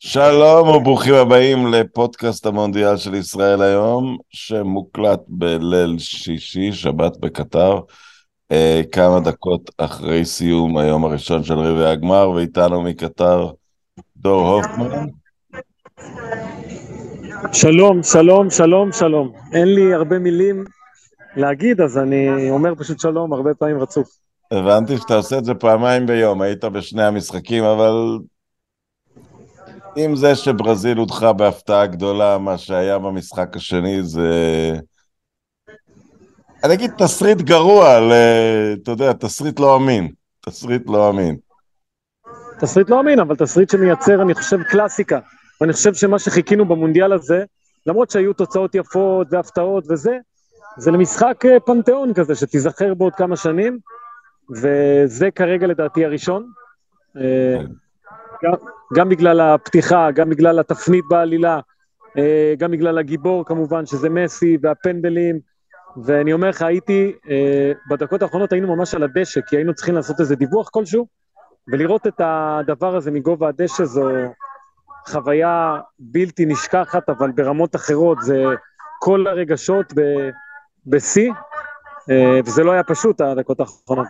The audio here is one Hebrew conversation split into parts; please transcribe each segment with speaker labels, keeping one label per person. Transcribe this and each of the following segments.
Speaker 1: שלום וברוכים הבאים לפודקאסט המונדיאל של ישראל היום, שמוקלט בליל שישי, שבת בקטר, אה, כמה דקות אחרי סיום היום הראשון של רבעי הגמר, ואיתנו מקטר דור הופמן.
Speaker 2: שלום, שלום, שלום, שלום. אין לי הרבה מילים להגיד, אז אני אומר פשוט שלום הרבה פעמים רצוף.
Speaker 1: הבנתי שאתה עושה את זה פעמיים ביום, היית בשני המשחקים, אבל עם זה שברזיל הודחה בהפתעה גדולה, מה שהיה במשחק השני זה... אני אגיד תסריט גרוע, ל... אתה יודע, תסריט לא אמין. תסריט לא אמין.
Speaker 2: תסריט לא אמין, אבל תסריט שמייצר, אני חושב, קלאסיקה. ואני חושב שמה שחיכינו במונדיאל הזה, למרות שהיו תוצאות יפות והפתעות וזה, זה למשחק אה, פנתיאון כזה, שתיזכר בעוד כמה שנים, וזה כרגע לדעתי הראשון. אה, גם, גם בגלל הפתיחה, גם בגלל התפנית בעלילה, אה, גם בגלל הגיבור כמובן, שזה מסי, והפנדלים, ואני אומר לך, הייתי, בדקות האחרונות היינו ממש על הדשא, כי היינו צריכים לעשות איזה דיווח כלשהו, ולראות את הדבר הזה מגובה הדשא זו חוויה בלתי נשכחת, אבל ברמות אחרות, זה כל הרגשות בשיא, אה, וזה לא היה פשוט, הדקות האחרונות.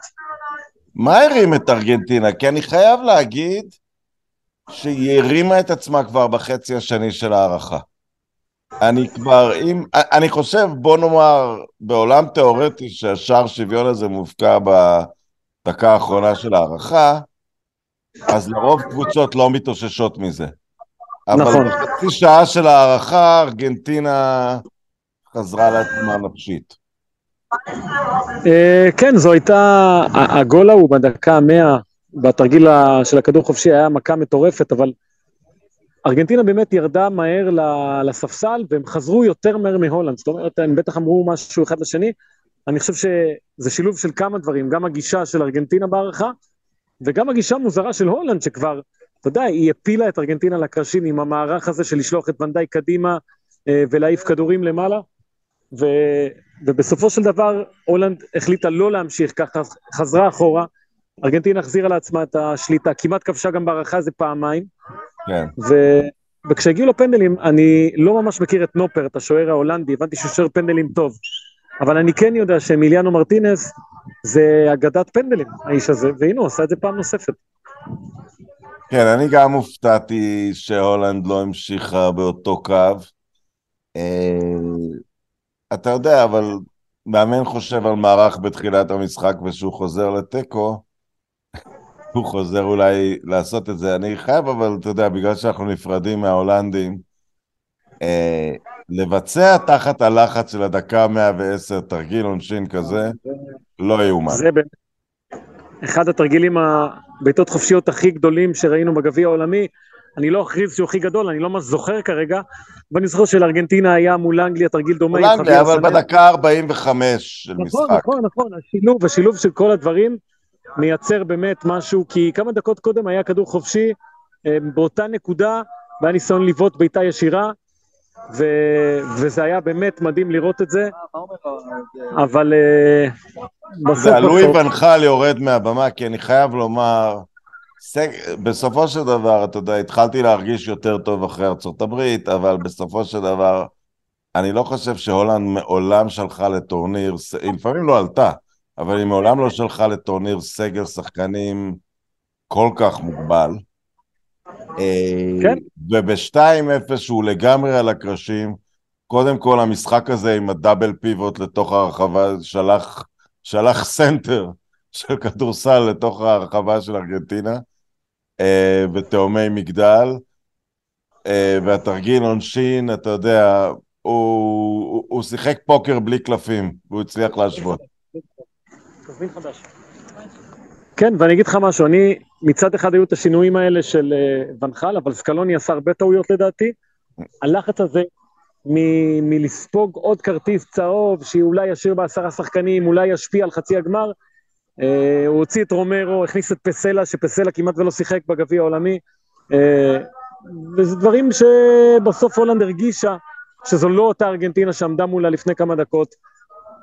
Speaker 1: מה הרים את ארגנטינה? כי אני חייב להגיד שהיא הרימה את עצמה כבר בחצי השני של ההערכה. אני כבר, אם, אני חושב, בוא נאמר, בעולם תיאורטי שהשער שוויון הזה מופקע בדקה האחרונה של ההערכה, אז לרוב קבוצות לא מתאוששות מזה. אבל נכון. בחצי שעה של ההערכה, ארגנטינה חזרה לעצמה נפשית.
Speaker 2: אה, כן, זו הייתה, הגול ההוא בדקה המאה, בתרגיל של הכדור חופשי היה מכה מטורפת, אבל ארגנטינה באמת ירדה מהר לספסל, והם חזרו יותר מהר מהולנד, זאת אומרת, הם בטח אמרו משהו אחד לשני. אני חושב שזה שילוב של כמה דברים, גם הגישה של ארגנטינה בהערכה, וגם הגישה המוזרה של הולנד, שכבר אתה יודע, היא הפילה את ארגנטינה לקרשים עם המערך הזה של לשלוח את ונדאי קדימה אה, ולהעיף כדורים למעלה, ו, ובסופו של דבר הולנד החליטה לא להמשיך, ככה חזרה אחורה, ארגנטינה החזירה לעצמה את השליטה, כמעט כבשה גם בהערכה איזה פעמיים, כן. ו, וכשהגיעו לפנדלים, אני לא ממש מכיר את נופר, את השוער ההולנדי, הבנתי שהוא שוער פנדלים טוב, אבל אני כן יודע שמיליאנו מרטינס זה אגדת פנדלים, האיש הזה, והנה הוא עשה את זה פעם נוספת.
Speaker 1: כן, אני גם הופתעתי שהולנד לא המשיכה באותו קו. אה, אתה יודע, אבל מאמן חושב על מערך בתחילת המשחק ושהוא חוזר לתיקו, הוא חוזר אולי לעשות את זה. אני חייב, אבל אתה יודע, בגלל שאנחנו נפרדים מההולנדים, אה, לבצע תחת הלחץ של הדקה 110 תרגיל עונשין כזה, לא יאומן. זה באמת
Speaker 2: אחד התרגילים הבעיטות חופשיות הכי גדולים שראינו בגביע העולמי. אני לא אכריז שהוא הכי גדול, אני לא ממש זוכר כרגע, ואני זוכר שלארגנטינה היה מול אנגליה תרגיל דומה.
Speaker 1: מול אנגליה, אבל בדקה 45 של
Speaker 2: נכון,
Speaker 1: משחק.
Speaker 2: נכון, נכון, נכון, השילוב, השילוב של כל הדברים מייצר באמת משהו, כי כמה דקות קודם היה כדור חופשי, אה, באותה נקודה, והיה ניסיון לבעוט בעיטה ישירה, ו... וזה היה באמת מדהים לראות את זה, אבל אה,
Speaker 1: בסוף... והלואי ונחל יורד מהבמה, כי אני חייב לומר, סג... בסופו של דבר, אתה יודע, התחלתי להרגיש יותר טוב אחרי ארצות הברית, אבל בסופו של דבר, אני לא חושב שהולנד מעולם שלחה לטורניר, היא לפעמים לא עלתה, אבל היא מעולם לא שלחה לטורניר סגל שחקנים כל כך מוגבל. כן. וב-2-0 שהוא לגמרי על הקרשים, קודם כל המשחק הזה עם ה double pivot לתוך הרחבה, שלח, שלח סנטר של כדורסל לתוך הרחבה של ארגנטינה, אה, ותאומי מגדל, אה, והתרגיל עונשין, אתה יודע, הוא, הוא, הוא שיחק פוקר בלי קלפים, והוא הצליח להשוות.
Speaker 2: כן, ואני אגיד לך משהו, אני, מצד אחד היו את השינויים האלה של uh, ונחל, אבל סקלוני עשה הרבה טעויות לדעתי. הלחץ הזה מ- מלספוג עוד כרטיס צהוב, שאולי ישאיר בעשרה שחקנים, אולי ישפיע על חצי הגמר. Uh, הוא הוציא את רומרו, הכניס את פסלה, שפסלה כמעט ולא שיחק בגביע העולמי. Uh, וזה דברים שבסוף הולנד הרגישה שזו לא אותה ארגנטינה שעמדה מולה לפני כמה דקות.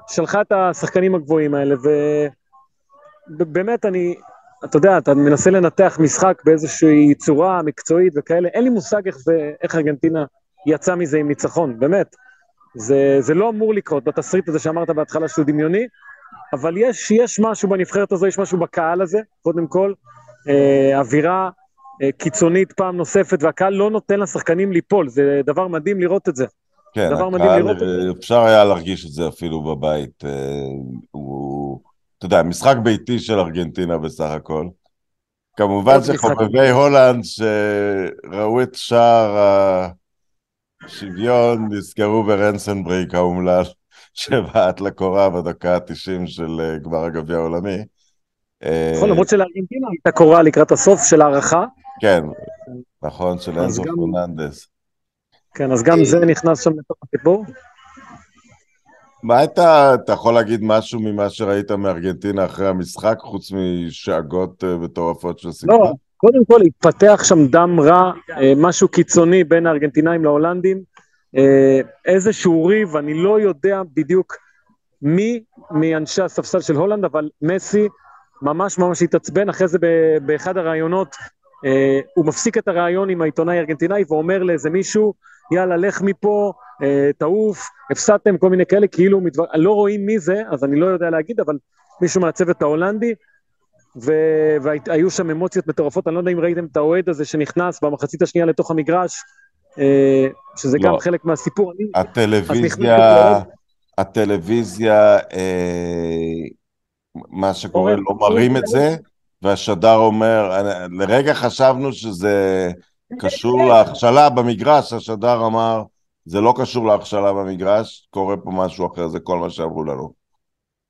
Speaker 2: שלחה את השחקנים הגבוהים האלה, ו... באמת, אני, אתה יודע, אתה מנסה לנתח משחק באיזושהי צורה מקצועית וכאלה, אין לי מושג איך, זה, איך ארגנטינה יצא מזה עם ניצחון, באמת. זה, זה לא אמור לקרות בתסריט הזה שאמרת בהתחלה שהוא דמיוני, אבל יש, יש משהו בנבחרת הזו, יש משהו בקהל הזה, קודם כל, אה, אווירה אה, קיצונית פעם נוספת, והקהל לא נותן לשחקנים ליפול, זה דבר מדהים לראות את זה.
Speaker 1: כן,
Speaker 2: דבר מדהים לראות את זה.
Speaker 1: אפשר היה להרגיש את זה אפילו בבית. אה, הוא, אתה יודע, משחק ביתי של ארגנטינה בסך הכל. כמובן. שחובבי הולנד שראו את שער השוויון נזכרו ברנסנבריק האומלל שבעט לקורה בדקה ה-90 של אה, גמר הגביע העולמי. אה,
Speaker 2: נכון, למרות שלארגנטינה הייתה קורה לקראת הסוף של ההערכה,
Speaker 1: כן, נכון, של אנזו פרננדס.
Speaker 2: כן, אז גם זה נכנס שם לתוך הסיפור.
Speaker 1: מה הייתה, אתה יכול להגיד משהו ממה שראית מארגנטינה אחרי המשחק, חוץ משאגות אה, מטורפות של שמחה?
Speaker 2: לא, קודם כל התפתח שם דם רע, אה, משהו קיצוני בין הארגנטינאים להולנדים, אה, איזשהו ריב, אני לא יודע בדיוק מי מאנשי הספסל של הולנד, אבל מסי ממש ממש התעצבן, אחרי זה באחד הראיונות, הוא מפסיק את הראיון עם העיתונאי הארגנטינאי ואומר לאיזה מישהו, יאללה, לך מפה, אה, תעוף, הפסדתם, כל מיני כאלה, כאילו, מתבר... לא רואים מי זה, אז אני לא יודע להגיד, אבל מישהו מהצוות ההולנדי, ו- והיו שם אמוציות מטורפות, אני לא יודע אם ראיתם את האוהד הזה שנכנס במחצית השנייה לתוך המגרש, אה, שזה
Speaker 1: לא.
Speaker 2: גם חלק מהסיפור.
Speaker 1: הטלוויזיה, הטלוויזיה, אה, מה שקורה, לא מראים את זה, והשדר אומר, לרגע חשבנו שזה קשור להכשלה במגרש, השדר אמר, זה לא קשור להכשלה במגרש, קורה פה משהו אחר, זה כל מה שאמרו לנו.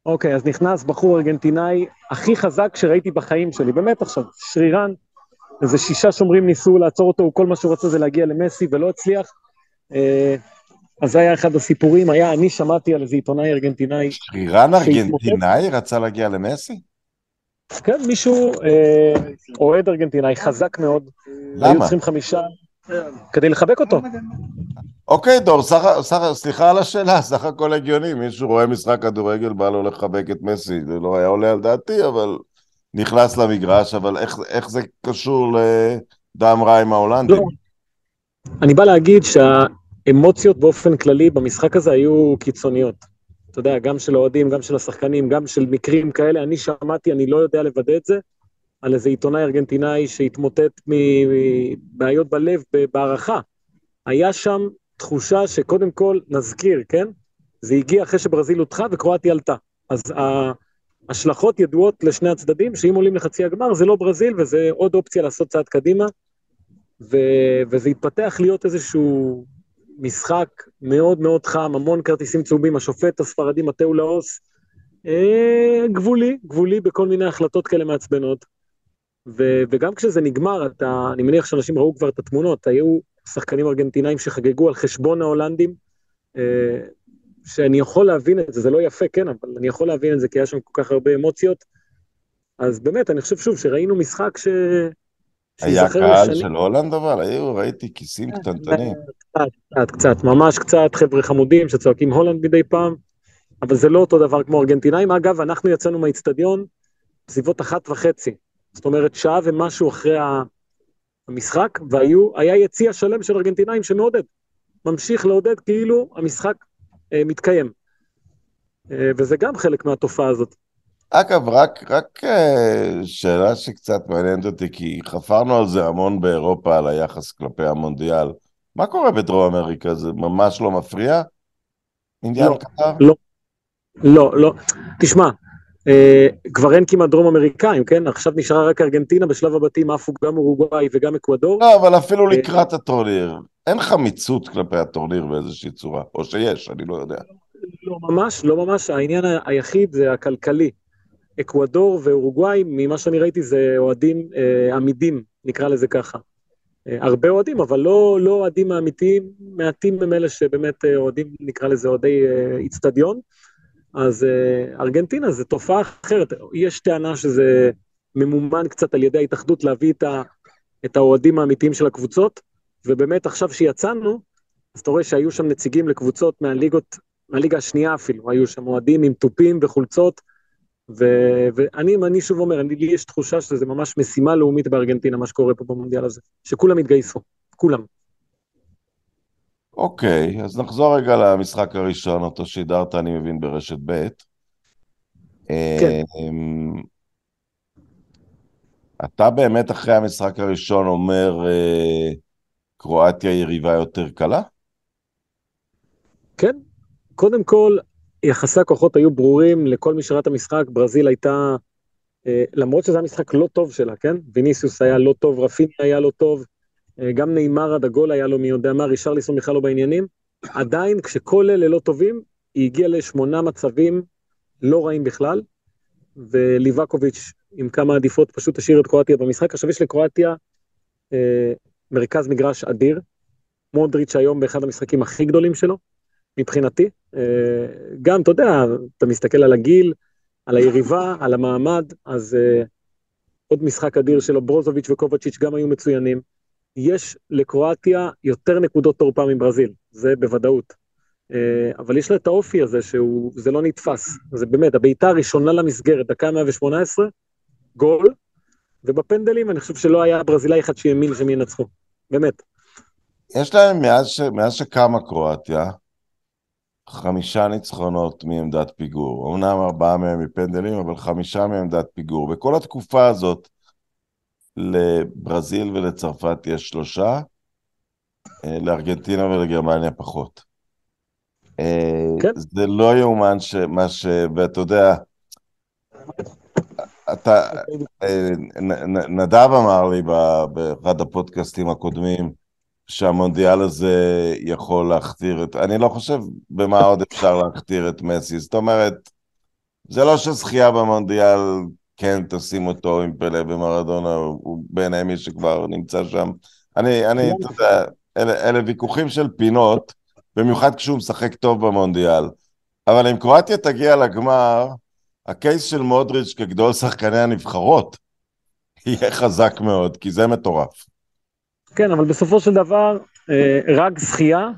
Speaker 2: אוקיי, אז נכנס בחור ארגנטינאי הכי חזק שראיתי בחיים שלי, באמת עכשיו, שרירן, איזה שישה שומרים ניסו לעצור אותו, כל מה שהוא רצה זה להגיע למסי ולא הצליח. אה, אז זה היה אחד הסיפורים, היה, אני שמעתי על איזה עיתונאי ארגנטינאי,
Speaker 1: שרירן. ארגנטינאי רצה להגיע למסי?
Speaker 2: כן, מישהו, אה, אוהד ארגנטינאי חזק מאוד, היו
Speaker 1: למה?
Speaker 2: צריכים חמישה כדי לחבק אותו.
Speaker 1: אוקיי, דור, סך, סך, סליחה על השאלה, סך הכל הגיוני, מישהו רואה משחק כדורגל, בא לו לחבק את מסי, זה לא היה עולה על דעתי, אבל נכנס למגרש, אבל איך, איך זה קשור לדם רע עם ההולנדים?
Speaker 2: לא. אני בא להגיד שהאמוציות באופן כללי במשחק הזה היו קיצוניות. אתה יודע, גם של האוהדים, גם של השחקנים, גם של מקרים כאלה. אני שמעתי, אני לא יודע לוודא את זה, על איזה עיתונאי ארגנטינאי שהתמוטט מבעיות בלב בהערכה. היה שם תחושה שקודם כל, נזכיר, כן? זה הגיע אחרי שברזיל הודחה וקרואטיה עלתה. אז ההשלכות ידועות לשני הצדדים, שאם עולים לחצי הגמר זה לא ברזיל וזה עוד אופציה לעשות צעד קדימה. ו- וזה התפתח להיות איזשהו משחק מאוד מאוד חם, המון כרטיסים צהובים, השופט הספרדי מתאו לאוס, אה, גבולי, גבולי בכל מיני החלטות כאלה מעצבנות. ו- וגם כשזה נגמר, אתה, אני מניח שאנשים ראו כבר את התמונות, היו שחקנים ארגנטינאים שחגגו על חשבון ההולנדים, אה, שאני יכול להבין את זה, זה לא יפה, כן, אבל אני יכול להבין את זה, כי היה שם כל כך הרבה אמוציות. אז באמת, אני חושב שוב שראינו משחק ש...
Speaker 1: היה קהל
Speaker 2: לשנים.
Speaker 1: של הולנד אבל? היו, ראיתי כיסים קטנטנים.
Speaker 2: קצת, קצת, קצת, ממש קצת, חבר'ה חמודים שצועקים הולנד מדי פעם, אבל זה לא אותו דבר כמו ארגנטינאים. אגב, אנחנו יצאנו מהאיצטדיון בסביבות אחת וחצי, זאת אומרת שעה ומשהו אחרי המשחק, והיה יציע שלם של ארגנטינאים שמעודד, ממשיך לעודד כאילו המשחק אה, מתקיים. אה, וזה גם חלק מהתופעה הזאת.
Speaker 1: אגב, רק, רק אה, שאלה שקצת מעניינת אותי, כי חפרנו על זה המון באירופה, על היחס כלפי המונדיאל. מה קורה בדרום אמריקה? זה ממש לא מפריע? אינדיאן
Speaker 2: לא.
Speaker 1: קטר?
Speaker 2: לא, לא. תשמע, אה, כבר אין כמעט דרום אמריקאים, כן? עכשיו נשארה רק ארגנטינה, בשלב הבתים עפו גם אורוגוואי וגם אקוודור.
Speaker 1: לא, אבל אפילו
Speaker 2: אה,
Speaker 1: לקראת הטורניר. אין חמיצות כלפי הטורניר באיזושהי צורה. או שיש, אני לא יודע.
Speaker 2: לא ממש, לא ממש, העניין היחיד זה הכלכלי. אקוודור ואורוגוואי, ממה שאני ראיתי זה אוהדים אה, עמידים, נקרא לזה ככה. אה, הרבה אוהדים, אבל לא לא אוהדים אמיתיים, מעטים הם אלה שבאמת אה, אוהדים, נקרא לזה אוהדי אה, איצטדיון. אז ארגנטינה זה תופעה אחרת, יש טענה שזה ממומן קצת על ידי ההתאחדות להביא את, ה, את האוהדים האמיתיים של הקבוצות, ובאמת עכשיו שיצאנו, אז אתה רואה שהיו שם נציגים לקבוצות מהליגות, מהליגה השנייה אפילו, היו שם אוהדים עם תופים וחולצות, ו- ואני אני שוב אומר, אני, לי יש תחושה שזה ממש משימה לאומית בארגנטינה, מה שקורה פה במונדיאל הזה, שכולם התגייסו, כולם.
Speaker 1: אוקיי, אז נחזור רגע למשחק הראשון, אותו שידרת, אני מבין, ברשת ב'.
Speaker 2: כן.
Speaker 1: אמ, אתה באמת אחרי המשחק הראשון אומר, אה, קרואטיה יריבה יותר קלה?
Speaker 2: כן, קודם כל, יחסי הכוחות היו ברורים לכל מי שראה את המשחק, ברזיל הייתה, אה, למרות שזה היה משחק לא טוב שלה, כן? ויניסיוס היה לא טוב, רפיני היה לא טוב, אה, גם נאמר עד הגול היה לו מי יודע מה, רישרליסון בכלל לא בעניינים. עדיין, כשכל אלה לא טובים, היא הגיעה לשמונה מצבים לא רעים בכלל, וליבקוביץ' עם כמה עדיפות פשוט השאיר את קרואטיה במשחק. עכשיו יש לקרואטיה אה, מרכז מגרש אדיר, מודריץ' היום באחד המשחקים הכי גדולים שלו, מבחינתי. אה, גם, אתה יודע, אתה מסתכל על הגיל, על היריבה, על המעמד, אז אה, עוד משחק אדיר שלו, ברוזוביץ' וקובצ'יץ' גם היו מצוינים. יש לקרואטיה יותר נקודות תורפה מברזיל, זה בוודאות. אה, אבל יש לה את האופי הזה שהוא, זה לא נתפס. זה באמת, הבעיטה הראשונה למסגרת, דקה 118, גול, ובפנדלים אני חושב שלא היה ברזילאי אחד שהאמין שהם ינצחו. באמת.
Speaker 1: יש להם, מאז, ש... מאז שקמה קרואטיה, חמישה ניצחונות מעמדת פיגור. אמנם ארבעה מהם מפנדלים, אבל חמישה מעמדת פיגור. בכל התקופה הזאת, לברזיל ולצרפת יש שלושה, אה, לארגנטינה ולגרמניה פחות. אה,
Speaker 2: כן.
Speaker 1: זה לא יאומן שמה ש... ואתה יודע, אתה, אה, נדב אמר לי באחד הפודקאסטים הקודמים שהמונדיאל הזה יכול להכתיר את... אני לא חושב במה עוד אפשר להכתיר את מסי. זאת אומרת, זה לא שזכייה במונדיאל כן תשים אותו עם פלא ומרדונה, הוא בעיניי מי שכבר נמצא שם. אני, אני, אתה יודע, אלה, אלה ויכוחים של פינות, במיוחד כשהוא משחק טוב במונדיאל. אבל אם קרואטיה תגיע לגמר, הקייס של מודריץ' כגדול שחקני הנבחרות יהיה חזק מאוד, כי זה מטורף.
Speaker 2: כן, אבל בסופו של דבר, אה, רק זכייה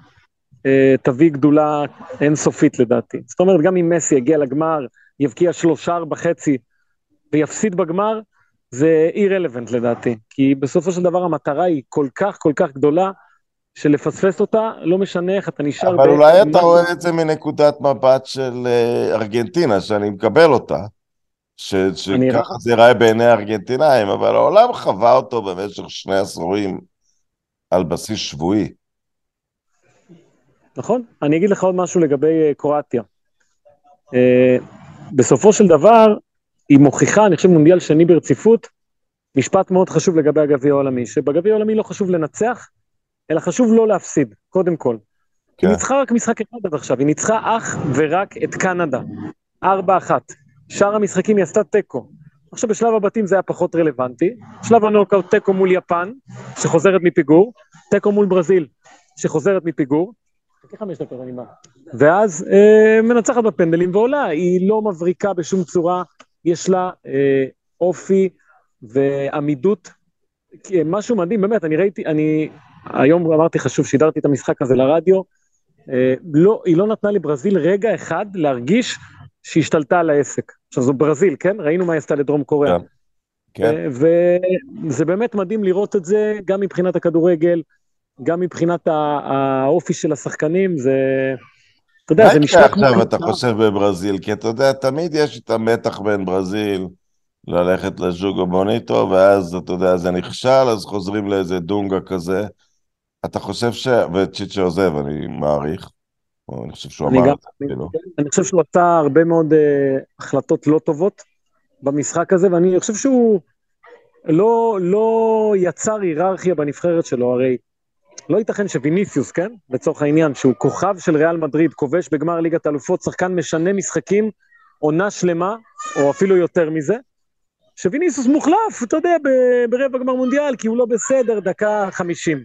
Speaker 2: אה, תביא גדולה אינסופית לדעתי. זאת אומרת, גם אם מסי יגיע לגמר, יבקיע שלושה וחצי ויפסיד בגמר, זה אי-רלוונט לדעתי. כי בסופו של דבר המטרה היא כל כך כל כך גדולה, שלפספס אותה, לא משנה איך אתה נשאר...
Speaker 1: אבל
Speaker 2: ב-
Speaker 1: אולי אתה רואה את זה מנקודת מבט של אה, ארגנטינה, שאני מקבל אותה, ש- שככה זה ייראה בעיני הארגנטינאים, אבל העולם חווה אותו במשך שני עשורים על בסיס שבועי.
Speaker 2: נכון? אני אגיד לך עוד משהו לגבי אה, קרואטיה. אה, בסופו של דבר, היא מוכיחה, אני חושב מונדיאל שני ברציפות, משפט מאוד חשוב לגבי הגביע העולמי, שבגביע העולמי לא חשוב לנצח, אלא חשוב לא להפסיד, קודם כל.
Speaker 1: כן.
Speaker 2: היא ניצחה רק משחק אחד עד עכשיו, היא ניצחה אך ורק את קנדה, 4-1. שאר המשחקים היא עשתה תיקו. עכשיו בשלב הבתים זה היה פחות רלוונטי, שלב הנוקאוט תיקו מול יפן, שחוזרת מפיגור, תיקו מול ברזיל, שחוזרת מפיגור, חכה חמש דקות אני בא. ואז אה, מנצחת בפנדלים ועולה, היא לא מבריקה בשום צורה, יש לה אה, אופי ועמידות, אה, משהו מדהים, באמת, אני ראיתי, אני היום אמרתי לך שוב, שידרתי את המשחק הזה לרדיו, אה, לא, היא לא נתנה לברזיל רגע אחד להרגיש שהיא השתלטה על העסק. עכשיו זו ברזיל, כן? ראינו מה היא עשתה לדרום קוריאה.
Speaker 1: כן. כן.
Speaker 2: אה, וזה באמת מדהים לראות את זה, גם מבחינת הכדורגל, גם מבחינת האופי של השחקנים, זה... אתה יודע,
Speaker 1: מה
Speaker 2: זה נשמע כמו...
Speaker 1: עכשיו, אתה. חושב, בברזיל? כי אתה יודע, תמיד יש את המתח בין ברזיל ללכת לז'וגו בוניטו, ואז, אתה יודע, זה נכשל, אז חוזרים לאיזה דונגה כזה. אתה חושב ש... וצ'יצ'ה עוזב, אני מעריך. או אני חושב שהוא
Speaker 2: אני
Speaker 1: אמר את זה, כאילו.
Speaker 2: אני חושב שהוא עשה הרבה מאוד אה, החלטות לא טובות במשחק הזה, ואני חושב שהוא לא, לא יצר היררכיה בנבחרת שלו, הרי לא ייתכן שוויניסיוס, כן? לצורך העניין, שהוא כוכב של ריאל מדריד, כובש בגמר ליגת האלופות, שחקן משנה משחקים, עונה שלמה, או אפילו יותר מזה, שוויניסיוס מוחלף, אתה יודע, ברבע גמר מונדיאל, כי הוא לא בסדר, דקה חמישים.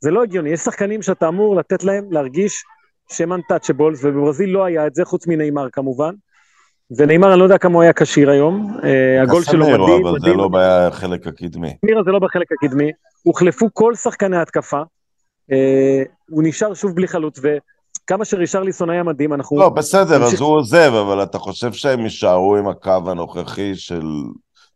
Speaker 2: זה לא הגיוני, יש שחקנים שאתה אמור לתת להם להרגיש שהם untouchables, ובברזיל לא היה את זה, חוץ מנאמר כמובן. ונאמר, אני לא יודע כמה הוא היה כשיר היום, אה, הגול שלו מדהים,
Speaker 1: אבל זה
Speaker 2: מדהים.
Speaker 1: לא בחלק הקדמי.
Speaker 2: מירה זה לא בחלק הקדמי, הוחלפו כל שחקני ההתקפה, אה, הוא נשאר שוב בלי חלוץ, כמה שרישרליסון היה מדהים, אנחנו...
Speaker 1: לא, בסדר, אז הוא עוזב, אבל אתה חושב שהם יישארו עם הקו הנוכחי של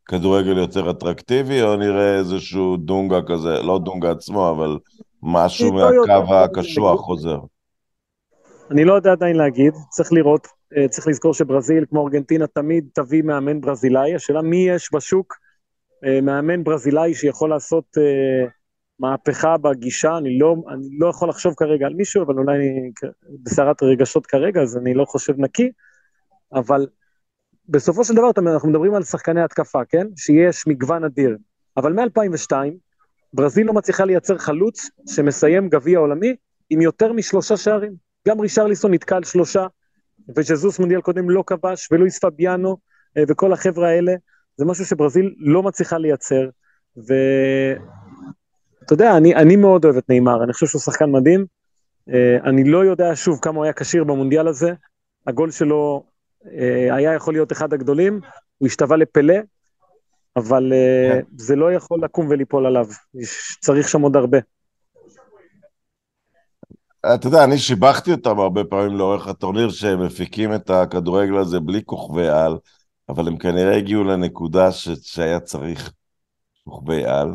Speaker 1: כדורגל יותר אטרקטיבי, או נראה איזשהו דונגה כזה, לא דונגה עצמו, אבל משהו מהקו הקשוח חוזר?
Speaker 2: אני לא יודע עדיין להגיד, צריך לראות, אה, צריך לזכור שברזיל, כמו ארגנטינה, תמיד תביא מאמן ברזילאי, השאלה מי יש בשוק, אה, מאמן ברזילאי שיכול לעשות אה, מהפכה בגישה, אני לא, אני לא יכול לחשוב כרגע על מישהו, אבל אולי אני בסערת רגשות כרגע, אז אני לא חושב נקי, אבל בסופו של דבר אנחנו מדברים על שחקני התקפה, כן? שיש מגוון אדיר, אבל מ-2002, ברזיל לא מצליחה לייצר חלוץ שמסיים גביע עולמי עם יותר משלושה שערים. גם רישרליסון נתקע על שלושה, וז'זוס מונדיאל קודם לא כבש, ולואיס פביאנו, אה, וכל החבר'ה האלה, זה משהו שברזיל לא מצליחה לייצר, ואתה יודע, אני, אני מאוד אוהב את נאמר, אני חושב שהוא שחקן מדהים, אה, אני לא יודע שוב כמה הוא היה כשיר במונדיאל הזה, הגול שלו אה, היה יכול להיות אחד הגדולים, הוא השתווה לפלא, אבל כן. זה לא יכול לקום וליפול עליו, צריך שם עוד הרבה.
Speaker 1: אתה יודע, אני שיבחתי אותם הרבה פעמים לאורך הטורניר שהם מפיקים את הכדורגל הזה בלי כוכבי על, אבל הם כנראה הגיעו לנקודה ש... שהיה צריך כוכבי על,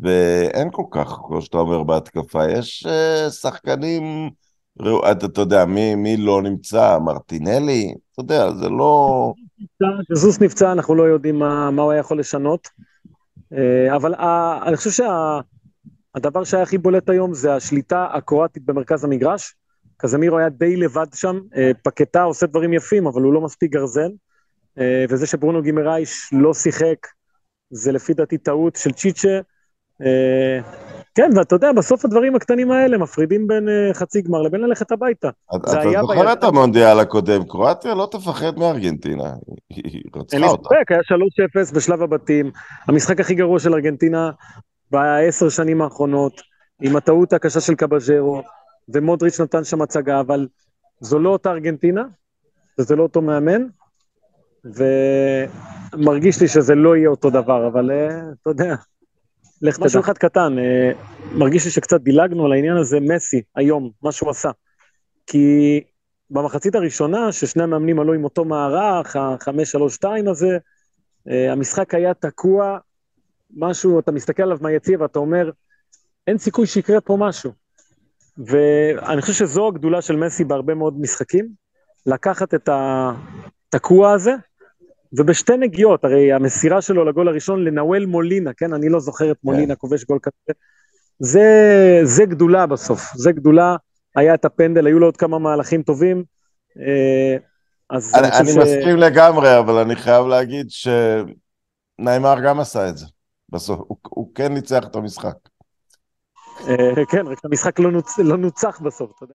Speaker 1: ואין כל כך, כמו שאתה אומר בהתקפה, יש uh, שחקנים, אתה, אתה יודע, מי, מי לא נמצא, מרטינלי, אתה יודע, זה לא...
Speaker 2: זוס נפצע, אנחנו לא יודעים מה, מה הוא היה יכול לשנות, אה, אבל uh, אני חושב שה... הדבר שהיה הכי בולט היום זה השליטה הקרואטית במרכז המגרש. קזמירו היה די לבד שם, אה, פקטה עושה דברים יפים, אבל הוא לא מספיק גרזן. אה, וזה שברונו גימרייש לא שיחק, זה לפי דעתי טעות של צ'יצ'ה. אה, כן, ואתה יודע, בסוף הדברים הקטנים האלה מפרידים בין חצי גמר לבין ללכת הביתה.
Speaker 1: אתה זוכר את המונדיאל הקודם, קרואטיה לא תפחד מארגנטינה, היא רצחה אותה. אין לי
Speaker 2: ספק, היה 3-0 בשלב הבתים. המשחק הכי גרוע של ארגנטינה בעשר שנים האחרונות, עם הטעות הקשה של קבז'רו, ומודריץ' נתן שם הצגה, אבל זו לא אותה ארגנטינה, וזה לא אותו מאמן, ומרגיש לי שזה לא יהיה אותו דבר, אבל uh, אתה יודע, לך תדע. משהו אחד קטן, uh, מרגיש לי שקצת דילגנו על העניין הזה, מסי, היום, מה שהוא עשה. כי במחצית הראשונה, ששני המאמנים עלו עם אותו מערך, ה-5-3-2 הזה, uh, המשחק היה תקוע משהו, אתה מסתכל עליו מהיציע ואתה אומר, אין סיכוי שיקרה פה משהו. ואני חושב שזו הגדולה של מסי בהרבה מאוד משחקים, לקחת את התקוע הזה, ובשתי נגיעות, הרי המסירה שלו לגול הראשון לנאוול מולינה, כן? אני לא זוכר את מולינה yeah. כובש גול כזה. זה, זה גדולה בסוף, זה גדולה. היה את הפנדל, היו לו עוד כמה מהלכים טובים. אה,
Speaker 1: אז אני, אני, אני ש... מסכים לגמרי, אבל אני חייב להגיד שניימר גם עשה את זה. בסוף, הוא, הוא כן ניצח את המשחק.
Speaker 2: אה, כן, רק המשחק לא. לא נוצח בסוף, אתה יודע.